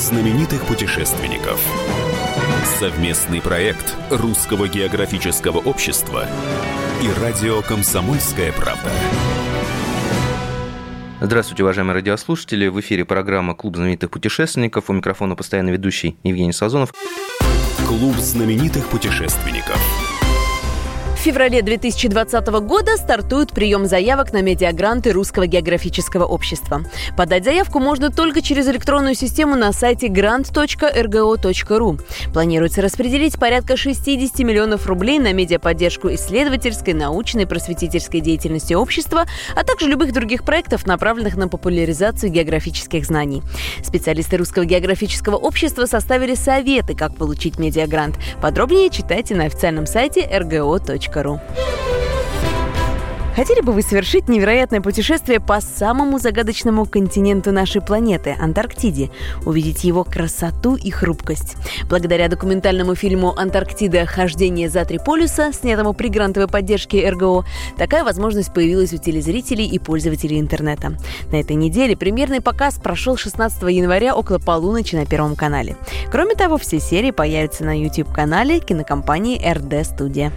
знаменитых путешественников. Совместный проект Русского географического общества и радио «Комсомольская правда». Здравствуйте, уважаемые радиослушатели. В эфире программа «Клуб знаменитых путешественников». У микрофона постоянно ведущий Евгений Сазонов. Клуб знаменитых путешественников. В феврале 2020 года стартует прием заявок на медиагранты Русского географического общества. Подать заявку можно только через электронную систему на сайте grant.rgo.ru. Планируется распределить порядка 60 миллионов рублей на медиаподдержку исследовательской, научной, просветительской деятельности общества, а также любых других проектов, направленных на популяризацию географических знаний. Специалисты Русского географического общества составили советы, как получить медиагрант. Подробнее читайте на официальном сайте rgo.ru ру. Хотели бы вы совершить невероятное путешествие по самому загадочному континенту нашей планеты – Антарктиде, увидеть его красоту и хрупкость? Благодаря документальному фильму «Антарктида. Хождение за три полюса», снятому при грантовой поддержке РГО, такая возможность появилась у телезрителей и пользователей интернета. На этой неделе премьерный показ прошел 16 января около полуночи на Первом канале. Кроме того, все серии появятся на YouTube-канале кинокомпании «РД Студия».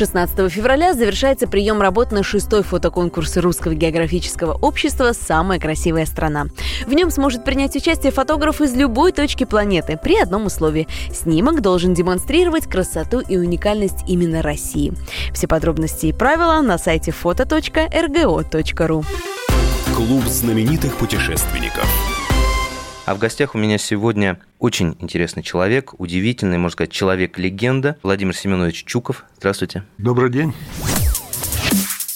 16 февраля завершается прием работ на шестой фотоконкурс Русского географического общества «Самая красивая страна». В нем сможет принять участие фотограф из любой точки планеты при одном условии. Снимок должен демонстрировать красоту и уникальность именно России. Все подробности и правила на сайте foto.rgo.ru. Клуб знаменитых путешественников. А в гостях у меня сегодня очень интересный человек, удивительный, можно сказать, человек-легенда Владимир Семенович Чуков. Здравствуйте. Добрый день.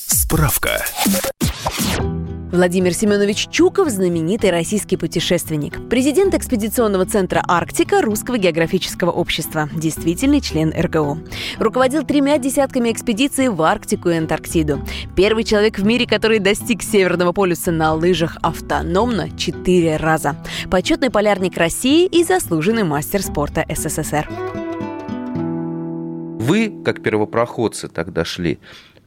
Справка. Владимир Семенович Чуков – знаменитый российский путешественник. Президент экспедиционного центра «Арктика» Русского географического общества. Действительный член РГО. Руководил тремя десятками экспедиций в Арктику и Антарктиду. Первый человек в мире, который достиг Северного полюса на лыжах автономно четыре раза. Почетный полярник России и заслуженный мастер спорта СССР. Вы, как первопроходцы, тогда шли.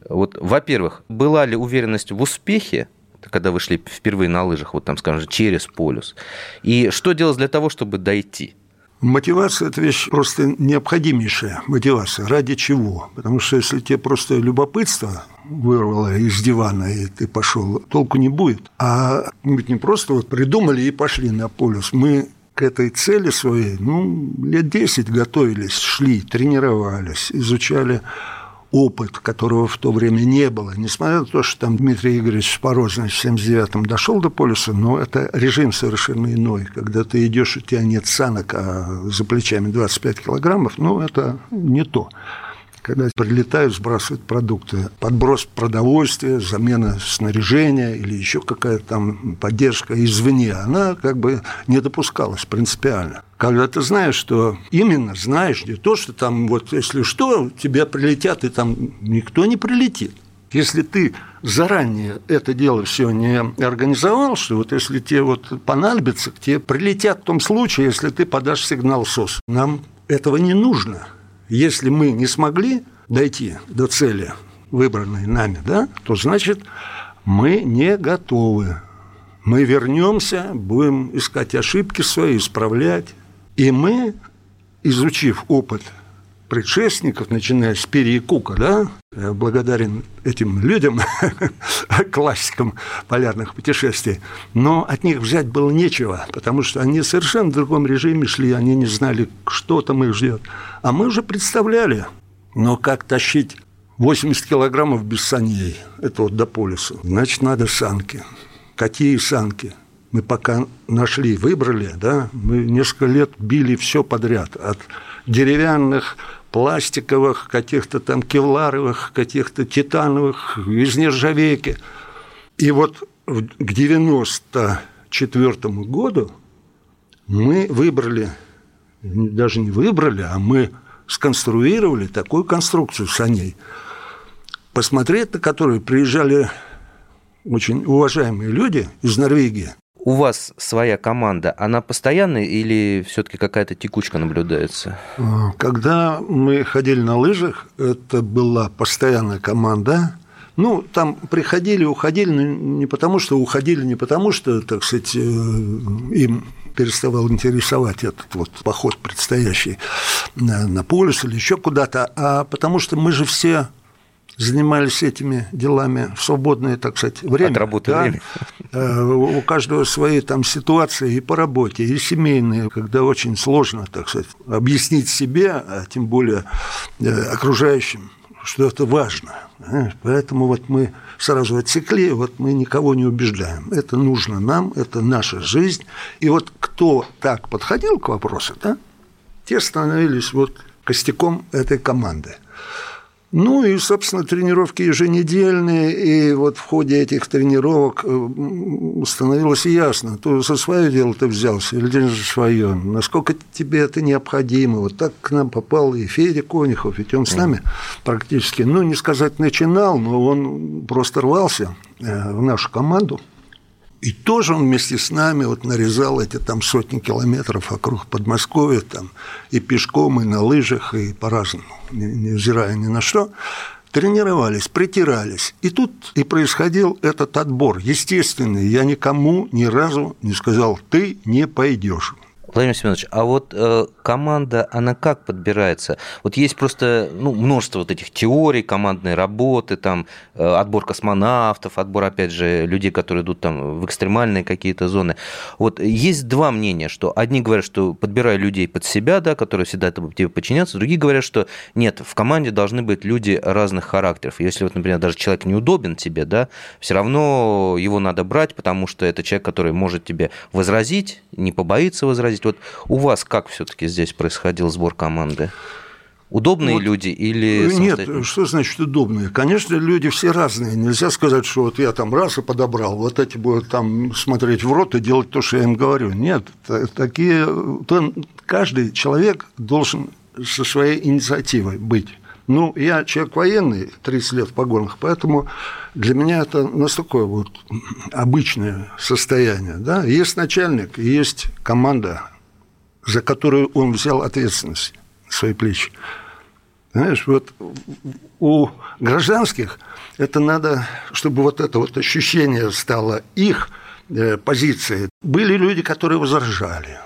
Вот, во-первых, была ли уверенность в успехе когда вы шли впервые на лыжах, вот там, скажем, через полюс? И что делать для того, чтобы дойти? Мотивация – это вещь просто необходимейшая мотивация. Ради чего? Потому что если тебе просто любопытство вырвало из дивана, и ты пошел, толку не будет. А мы не просто вот придумали и пошли на полюс. Мы к этой цели своей, ну, лет 10 готовились, шли, тренировались, изучали опыт, которого в то время не было. Несмотря на то, что там Дмитрий Игоревич Спорожный в 79-м дошел до полюса, но это режим совершенно иной. Когда ты идешь, у тебя нет санок, а за плечами 25 килограммов, ну, это не то когда прилетают, сбрасывают продукты. Подброс продовольствия, замена снаряжения или еще какая-то там поддержка извне, она как бы не допускалась принципиально. Когда ты знаешь, что именно знаешь, не то, что там вот если что, тебе прилетят, и там никто не прилетит. Если ты заранее это дело все не организовал, что вот если тебе вот понадобится, к тебе прилетят в том случае, если ты подашь сигнал СОС. Нам этого не нужно. Если мы не смогли дойти до цели, выбранной нами, да, то значит мы не готовы. Мы вернемся, будем искать ошибки свои, исправлять. И мы, изучив опыт предшественников, начиная с Пери и Кука, да, благодарен этим людям, классикам полярных путешествий, но от них взять было нечего, потому что они совершенно в другом режиме шли, они не знали, что там их ждет. А мы уже представляли, но как тащить 80 килограммов без саней, это вот до полюса, значит, надо санки. Какие санки? Мы пока нашли, выбрали, да, мы несколько лет били все подряд, от деревянных пластиковых, каких-то там кевларовых, каких-то титановых, из нержавейки. И вот к 94 году мы выбрали, даже не выбрали, а мы сконструировали такую конструкцию саней, посмотреть на которую приезжали очень уважаемые люди из Норвегии, у вас своя команда, она постоянная или все-таки какая-то текучка наблюдается? А, когда мы ходили на лыжах, это была постоянная команда, Ну, там приходили, уходили, не потому что уходили, не потому что, так сказать, э, им переставал интересовать этот вот поход предстоящий на, на полюс или еще куда-то, а потому что мы же все занимались этими делами в свободное, так сказать, время. От работы да? время. Э, у каждого свои там ситуации и по работе, и семейные, когда очень сложно, так сказать, объяснить себе, а тем более э, окружающим, что это важно. Поэтому вот мы сразу отсекли, вот мы никого не убеждаем. Это нужно нам, это наша жизнь. И вот кто так подходил к вопросу, да, те становились вот костяком этой команды. Ну и, собственно, тренировки еженедельные, и вот в ходе этих тренировок э, становилось ясно, то за свое дело ты взялся или за свое, насколько тебе это необходимо. Вот так к нам попал и Федя Конюхов, ведь он с нами практически, ну, не сказать начинал, но он просто рвался э, в нашу команду. И тоже он вместе с нами вот нарезал эти там сотни километров вокруг Подмосковья, там и пешком, и на лыжах, и по-разному, невзирая ни на что. Тренировались, притирались. И тут и происходил этот отбор. Естественный. Я никому ни разу не сказал, ты не пойдешь. Владимир Семенович, а вот э, команда, она как подбирается? Вот есть просто ну, множество вот этих теорий командной работы, там э, отбор космонавтов, отбор, опять же, людей, которые идут там в экстремальные какие-то зоны. Вот есть два мнения, что одни говорят, что подбирай людей под себя, да, которые всегда тебе подчиняться, другие говорят, что нет, в команде должны быть люди разных характеров. Если вот, например, даже человек неудобен тебе, да, все равно его надо брать, потому что это человек, который может тебе возразить, не побоится возразить, возразить. Вот у вас как все-таки здесь происходил сбор команды? Удобные вот, люди или Нет, что значит удобные? Конечно, люди все разные. Нельзя сказать, что вот я там раз и подобрал, вот эти будут там смотреть в рот и делать то, что я им говорю. Нет, такие... То каждый человек должен со своей инициативой быть. Ну, я человек военный, 30 лет в погонах, поэтому для меня это настолько вот обычное состояние. Да? Есть начальник, есть команда, за которую он взял ответственность на свои плечи. Знаешь, вот у гражданских это надо, чтобы вот это вот ощущение стало их э, позицией. Были люди, которые возражали.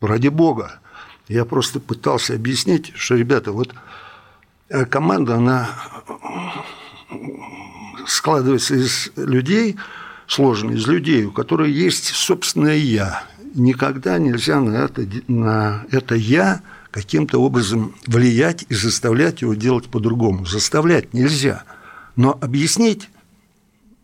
Ради бога. Я просто пытался объяснить, что, ребята, вот команда, она складывается из людей, сложена из людей, у которых есть собственное «я». Никогда нельзя на это, на это «я» каким-то образом влиять и заставлять его делать по-другому. Заставлять нельзя, но объяснить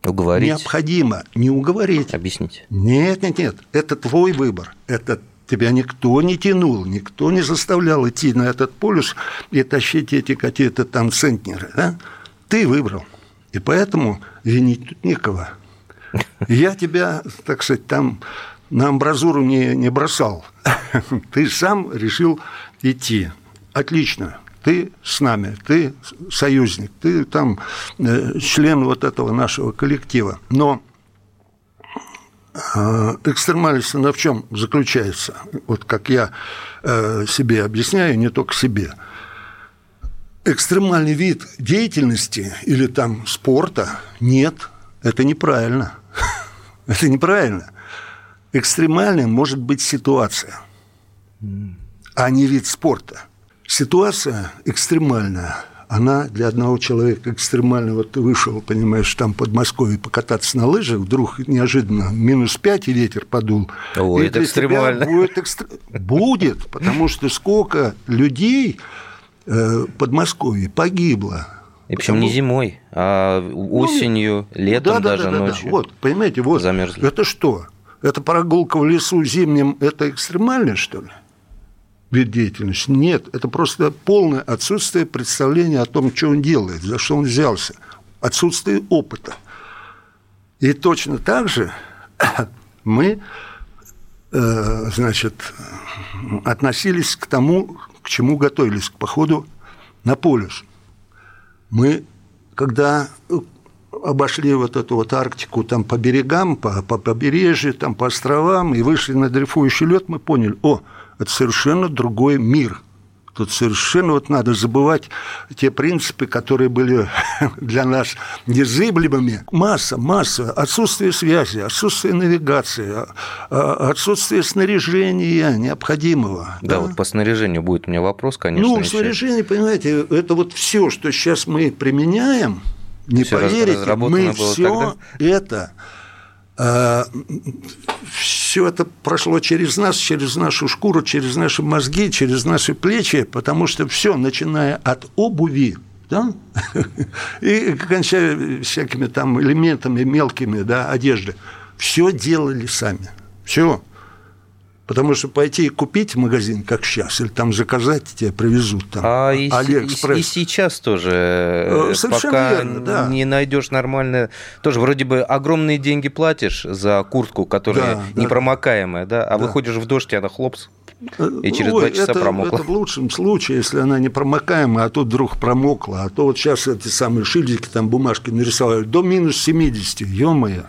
Уговорить. необходимо. Не уговорить. Объяснить. Нет, нет, нет. Это твой выбор. Это Тебя никто не тянул, никто не заставлял идти на этот полюс и тащить эти какие-то там центнеры. Да? Ты выбрал. И поэтому винить тут некого. Я тебя, так сказать, там на амбразуру не, не бросал. Ты сам решил идти. Отлично. Ты с нами, ты союзник, ты там э, член вот этого нашего коллектива. Но экстремальность, она в чем заключается? Вот как я э, себе объясняю, не только себе. Экстремальный вид деятельности или там спорта нет, это неправильно. Это неправильно. Экстремальной может быть ситуация, а не вид спорта. Ситуация экстремальная – она для одного человека экстремально. Вот ты вышел, понимаешь, там под Москвой покататься на лыжах, вдруг неожиданно минус 5 и ветер подул. Ой, и это экстремально. Будет, экстр... будет, потому что сколько людей э, Подмосковье погибло. И причем не зимой, а осенью, ну, летом да, даже да, да, ночью. Да. Вот, понимаете, вот замерзли. Это что? Это прогулка в лесу зимним, это экстремально, что ли? Вид деятельности. Нет, это просто полное отсутствие представления о том, что он делает, за что он взялся. Отсутствие опыта. И точно так же мы, э, значит, относились к тому, к чему готовились, к походу на полюс. Мы, когда обошли вот эту вот Арктику там по берегам, по, по побережью, там по островам и вышли на дрейфующий лед, мы поняли, о, это совершенно другой мир. Тут совершенно вот надо забывать те принципы, которые были для нас незыблемыми. Масса, масса, отсутствие связи, отсутствие навигации, а, а, отсутствие снаряжения необходимого. Да, да? вот по снаряжению будет у меня вопрос, конечно. Ну, снаряжение, понимаете, это вот все, что сейчас мы применяем, не все поверите, мы все это а, все это прошло через нас, через нашу шкуру, через наши мозги, через наши плечи, потому что все, начиная от обуви, да, и кончая всякими там элементами мелкими, да, одежды, все делали сами, все. Потому что пойти и купить в магазин, как сейчас, или там заказать, тебе привезут там а Алиэкспресс. И, и сейчас тоже, э, Совершенно пока верно, да. не найдешь нормально, тоже вроде бы огромные деньги платишь за куртку, которая да, непромокаемая, да, а да. выходишь в дождь, и она хлопс, и через Ой, два часа это, промокла. Это в лучшем случае, если она непромокаемая, а тут вдруг промокла. А то вот сейчас эти самые шильдики, там бумажки нарисовали до минус 70, ё-моё.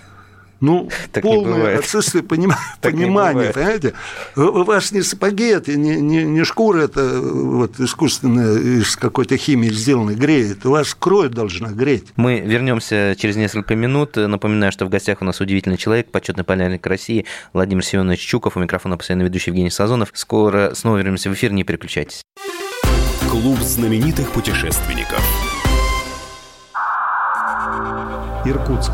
Ну, так полное отсутствие поним... понимания, понимаете? У вас не сапоги, это не, не, не шкура, это вот искусственная из какой-то химии сделанной греет. У вас кровь должна греть. Мы вернемся через несколько минут. Напоминаю, что в гостях у нас удивительный человек, почетный полярник России Владимир Семенович Чуков, у микрофона постоянно ведущий Евгений Сазонов. Скоро снова вернемся в эфир, не переключайтесь. Клуб знаменитых путешественников. Иркутск.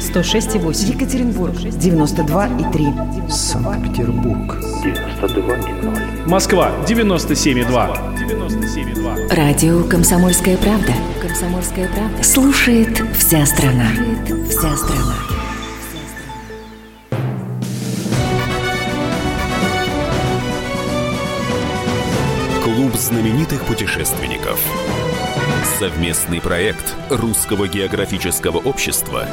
106,8. Екатеринбург 92,3. Санкт-Петербург 92,0. Москва 97,2. 97,2. Радио «Комсомольская правда». «Комсомольская правда». Слушает вся страна. Слушает вся страна. Клуб знаменитых путешественников. Совместный проект Русского географического общества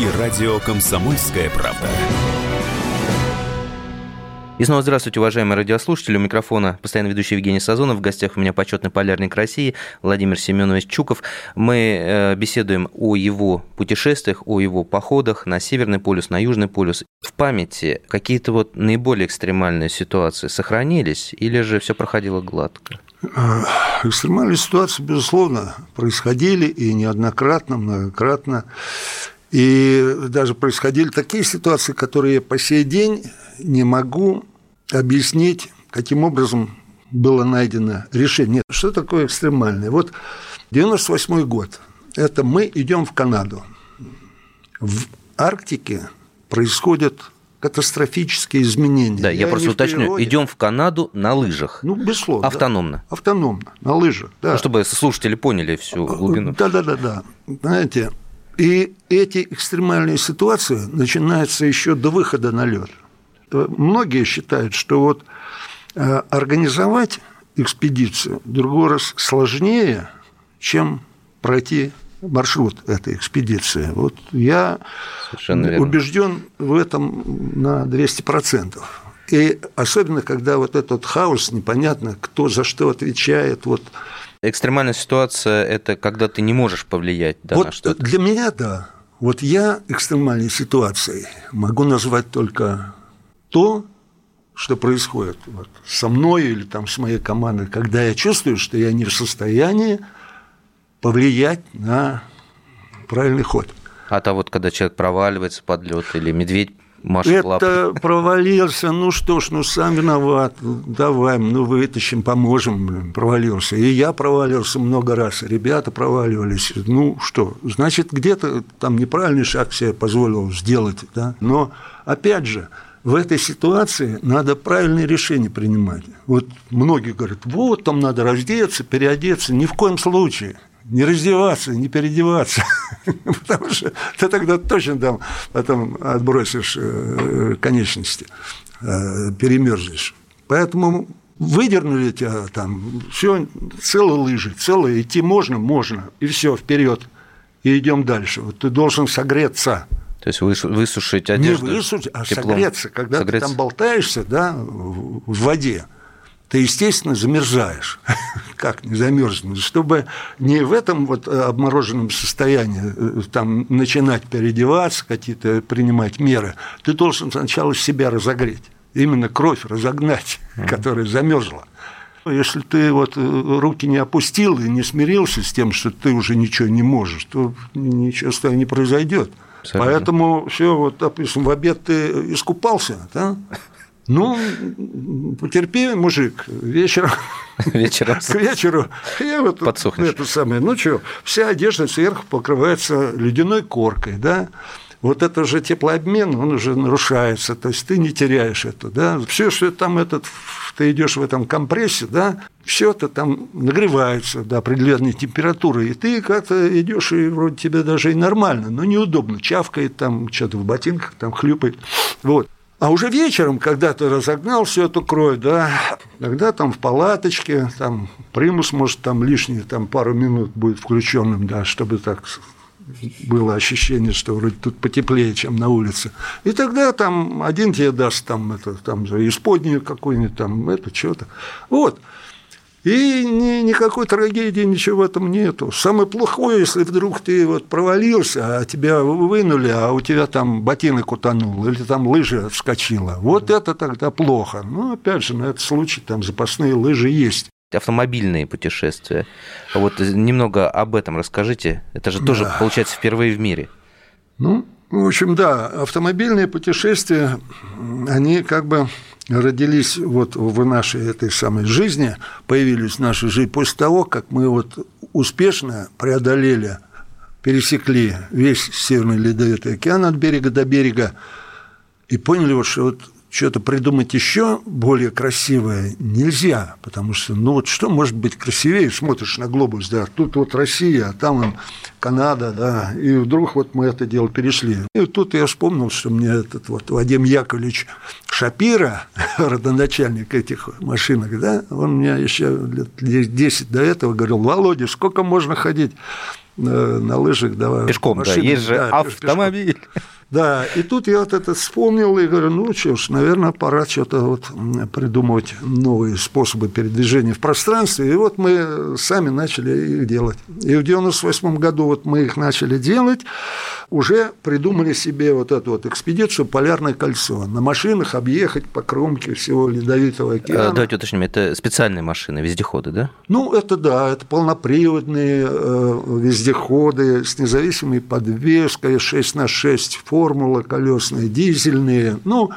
и радио «Комсомольская правда». И снова здравствуйте, уважаемые радиослушатели. У микрофона постоянно ведущий Евгений Сазонов. В гостях у меня почетный полярник России Владимир Семенович Чуков. Мы э, беседуем о его путешествиях, о его походах на Северный полюс, на Южный полюс. В памяти какие-то вот наиболее экстремальные ситуации сохранились или же все проходило гладко? Э, экстремальные ситуации, безусловно, происходили и неоднократно, многократно. И даже происходили такие ситуации, которые я по сей день не могу объяснить, каким образом было найдено решение. Нет, что такое экстремальное? Вот 98 год. Это мы идем в Канаду. В Арктике происходят катастрофические изменения. Да, я, я просто уточню. Природе. Идем в Канаду на лыжах. Ну, безусловно. Автономно. Да. Автономно, на лыжах, да. Ну, чтобы слушатели поняли всю глубину. Да, да, да, да. Знаете, и эти экстремальные ситуации начинаются еще до выхода на лед многие считают, что вот э, организовать экспедицию другой раз сложнее, чем пройти маршрут этой экспедиции. Вот я убежден в этом на 200%. И особенно, когда вот этот хаос, непонятно, кто за что отвечает. Вот. Экстремальная ситуация – это когда ты не можешь повлиять да, вот на что-то? Для меня – да. Вот я экстремальной ситуацией могу назвать только то, что происходит вот, со мной или там, с моей командой, когда я чувствую, что я не в состоянии повлиять на правильный ход. А то вот когда человек проваливается под лед или медведь машет Это лапой. провалился, ну что ж, ну сам виноват, давай, ну вытащим, поможем, провалился. И я провалился много раз, ребята проваливались. Ну что, значит, где-то там неправильный шаг себе позволил сделать, да? Но, опять же, в этой ситуации надо правильные решения принимать. Вот многие говорят, вот там надо раздеться, переодеться. Ни в коем случае не раздеваться, не переодеваться, потому что ты тогда точно там потом отбросишь э, конечности, э, перемерзнешь. Поэтому выдернули тебя там, все, целые лыжи, целые, идти можно, можно, и все, вперед, и идем дальше. Вот ты должен согреться. То есть высушить одежду? Не высушить, а теплом. согреться. Когда согреться. ты там болтаешься да, в воде, ты, естественно, замерзаешь. как не замерзнуть? Чтобы не в этом вот обмороженном состоянии э, там начинать переодеваться, какие-то принимать меры, ты должен сначала себя разогреть. Именно кровь разогнать, которая замерзла. Если ты вот э, руки не опустил и не смирился с тем, что ты уже ничего не можешь, то ничего с тобой не произойдет. Абсолютно. Поэтому все, вот, допустим, в обед ты искупался, да? Ну, потерпи, мужик, вечером. Вечером. К вечеру. Я вот Подсохнешь. это самое. Ну что, вся одежда сверху покрывается ледяной коркой, да? Вот это же теплообмен, он уже нарушается, то есть ты не теряешь это, да? Все, что там этот, ты идешь в этом компрессе, да, все это там нагревается до определенной температуры, и ты как-то идешь, и вроде тебе даже и нормально, но неудобно, чавкает там, что-то в ботинках там хлюпает, вот. А уже вечером, когда ты разогнал всю эту кровь, да, тогда там в палаточке, там примус, может, там лишние там пару минут будет включенным, да, чтобы так было ощущение, что вроде тут потеплее, чем на улице. И тогда там один тебе даст там это, там же исподнюю какую-нибудь там, это что-то. Вот. И ни, никакой трагедии, ничего в этом нету. Самое плохое, если вдруг ты вот провалился, а тебя вынули, а у тебя там ботинок утонул, или там лыжа вскочила. Вот это тогда плохо. Но опять же, на этот случай там запасные лыжи есть автомобильные путешествия. Вот немного об этом расскажите. Это же тоже, да. получается, впервые в мире. Ну, в общем, да, автомобильные путешествия, они как бы родились вот в нашей этой самой жизни, появились в нашей жизни после того, как мы вот успешно преодолели, пересекли весь Северный Ледовитый океан от берега до берега и поняли, вот, что вот что-то придумать еще более красивое нельзя, потому что, ну вот что может быть красивее, смотришь на глобус, да, тут вот Россия, а там он Канада, да, и вдруг вот мы это дело перешли. И тут я вспомнил, что мне этот вот Вадим Яковлевич Шапира, родоначальник этих машинок, да, он мне еще лет 10 до этого говорил, Володя, сколько можно ходить на, на лыжах, давай. Пешком, машины, да, есть же да, автомобиль. Пешком. Да, и тут я вот это вспомнил и говорю, ну что ж, наверное, пора что-то вот придумывать новые способы передвижения в пространстве. И вот мы сами начали их делать. И в 98 году вот мы их начали делать, уже придумали себе вот эту вот экспедицию «Полярное кольцо». На машинах объехать по кромке всего ледовитого океана. Давайте уточним, это специальные машины, вездеходы, да? Ну, это да, это полноприводные э, вездеходы с независимой подвеской, 6 на 6 формула колесные, дизельные. Ну,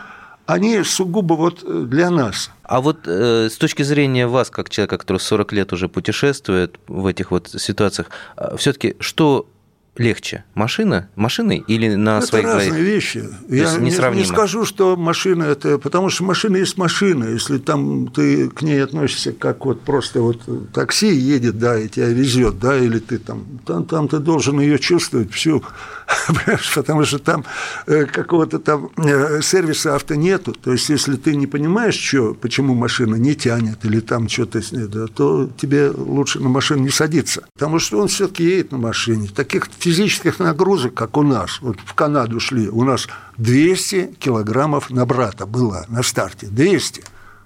они сугубо вот для нас. А вот э, с точки зрения вас, как человека, который 40 лет уже путешествует в этих вот ситуациях, э, все-таки что легче? Машина? Машины или на это своих разные двоих? вещи. Я не, не скажу, что машина это... Потому что машина есть машина. Если там ты к ней относишься как вот просто вот такси едет, да, и тебя везет, да, или ты там... Там, там ты должен ее чувствовать всю, потому что там э, какого-то там э, сервиса авто нету. То есть, если ты не понимаешь, что, почему машина не тянет или там что-то, то тебе лучше на машину не садиться. Потому что он все-таки едет на машине. Таких физических нагрузок, как у нас, вот в Канаду шли, у нас 200 килограммов на брата было на старте, 200.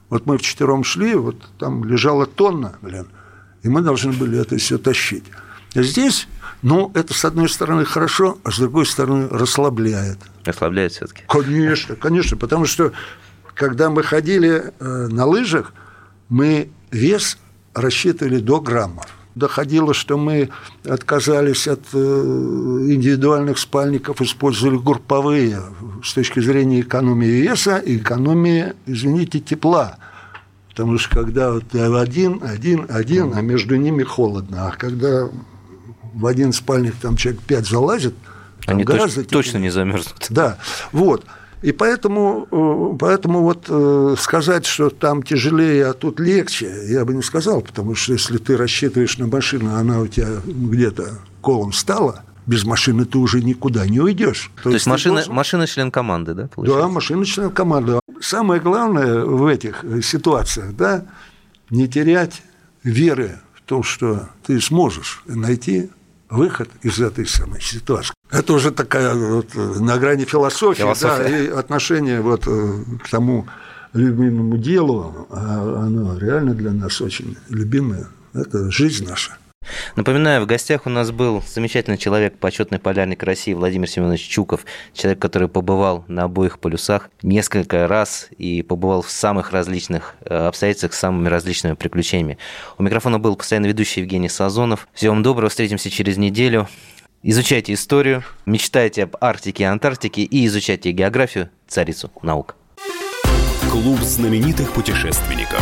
Вот мы вчетвером шли, вот там лежала тонна, блин, и мы должны были это все тащить. А здесь, ну, это с одной стороны хорошо, а с другой стороны расслабляет. Расслабляет все-таки? Конечно, конечно, потому что когда мы ходили э, на лыжах, мы вес рассчитывали до граммов доходило, что мы отказались от э, индивидуальных спальников, использовали групповые с точки зрения экономии веса и экономии, извините, тепла. Потому что когда вот один, один, один, а между ними холодно. А когда в один спальник там человек пять залазит, они гораздо точно, точно не замерзнут. Да, вот. И поэтому, э, поэтому вот э, сказать, что там тяжелее, а тут легче, я бы не сказал, потому что если ты рассчитываешь на машину, она у тебя где-то колом стала, без машины ты уже никуда не уйдешь. То, То есть машина, должен... машина член команды, да? Получается? Да, машина член команды. Самое главное в этих ситуациях, да, не терять веры в то, что ты сможешь найти выход из этой самой ситуации. Это уже такая вот, на грани философии, Философия. да, и отношение вот к тому, любимому делу, а оно реально для нас очень любимое. Это жизнь наша. Напоминаю, в гостях у нас был замечательный человек, почетный полярник России Владимир Семенович Чуков, человек, который побывал на обоих полюсах несколько раз и побывал в самых различных э, обстоятельствах, с самыми различными приключениями. У микрофона был постоянно ведущий Евгений Сазонов. Всего вам доброго, встретимся через неделю. Изучайте историю, мечтайте об Арктике и Антарктике и изучайте географию, царицу наук. Клуб знаменитых путешественников.